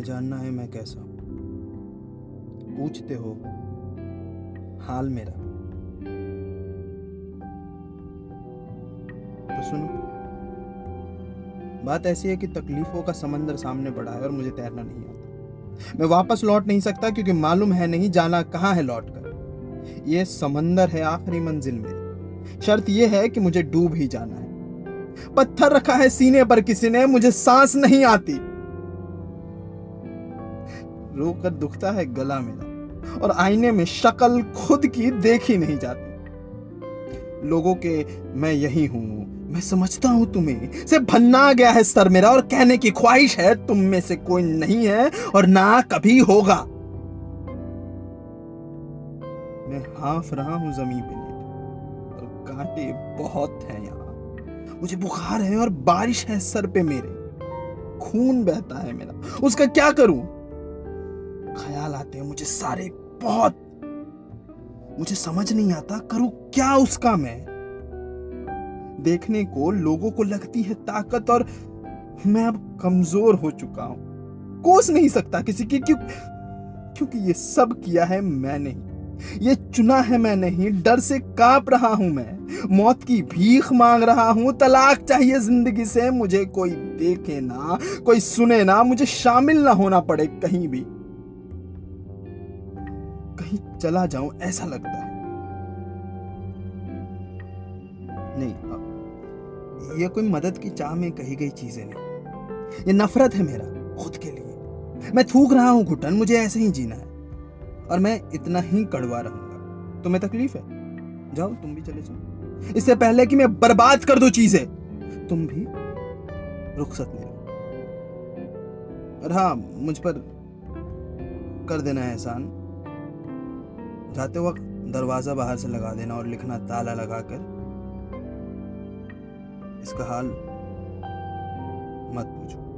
तुम्हें जानना है मैं कैसा पूछते हो हाल मेरा। तो सुनो। बात ऐसी है कि तकलीफों का समंदर सामने पड़ा है और मुझे तैरना नहीं आता। मैं वापस लौट नहीं सकता क्योंकि मालूम है नहीं जाना कहाँ है लौट कर यह समंदर है आखिरी मंजिल मेरी शर्त यह है कि मुझे डूब ही जाना है। पत्थर रखा है सीने पर किसी ने, मुझे सांस नहीं आती। रोकर दुखता है गला मेरा, और आईने में शक्ल खुद की देखी नहीं जाती। लोगों के, मैं यही हूँ, मैं समझता हूँ तुम्हें, से भन्ना गया है सर मेरा, और कहने की ख्वाहिश है तुम में से कोई नहीं है, और ना कभी होगा। मैं हाफ़ रहा हूँ ज़मीन पे और कांटे बहुत हैं यहाँ। मुझे बुखार है और बारिश है सर पे मेरे, खून बहता है मेरा। उसका क्या करूँ? ख्याल आते हैं, मुझे सारे बहुत, मुझे समझ नहीं आता करूँ क्या उसका मैं? देखने को लोगों को लगती है ताकत और मैं अब कमज़ोर हो चुका हूँ। कोस नहीं सकता किसी की, क्यों, क्योंकि ये सब किया है मैंने ये चुना है मैं नहीं, डर से काँप रहा हूँ मैं। मौत की भीख मांग रहा हूँ, तलाक चाहिए ज़िंदगी से। मुझे कोई देखे ना, कोई सुने ना, मुझे शामिल ना होना पड़े कहीं भी। कहीं चला जाऊँ, ऐसा लगता है। नहीं ये कोई मदद की चाह में कही गई चीज़ें नहीं। ये नफरत है मेरा, खुद के लिए। मैं थूक रहा हूँ घुटन, मुझे ऐसे ही जीना है। और मैं इतना ही कड़वा रहूँगा। तुम्हें तकलीफ़ है? जाओ, तुम भी चले जाओ। इससे पहले कि मैं बर्बाद कर दो चीज़ें, तुम भी रुखसत ले और हाँ मुझ पर कर देना एहसान। जाते वक्त दरवाज़ा बाहर से लगा देना और लिखना ताला लगा कर इसका हाल मत पूछो।